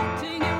Singing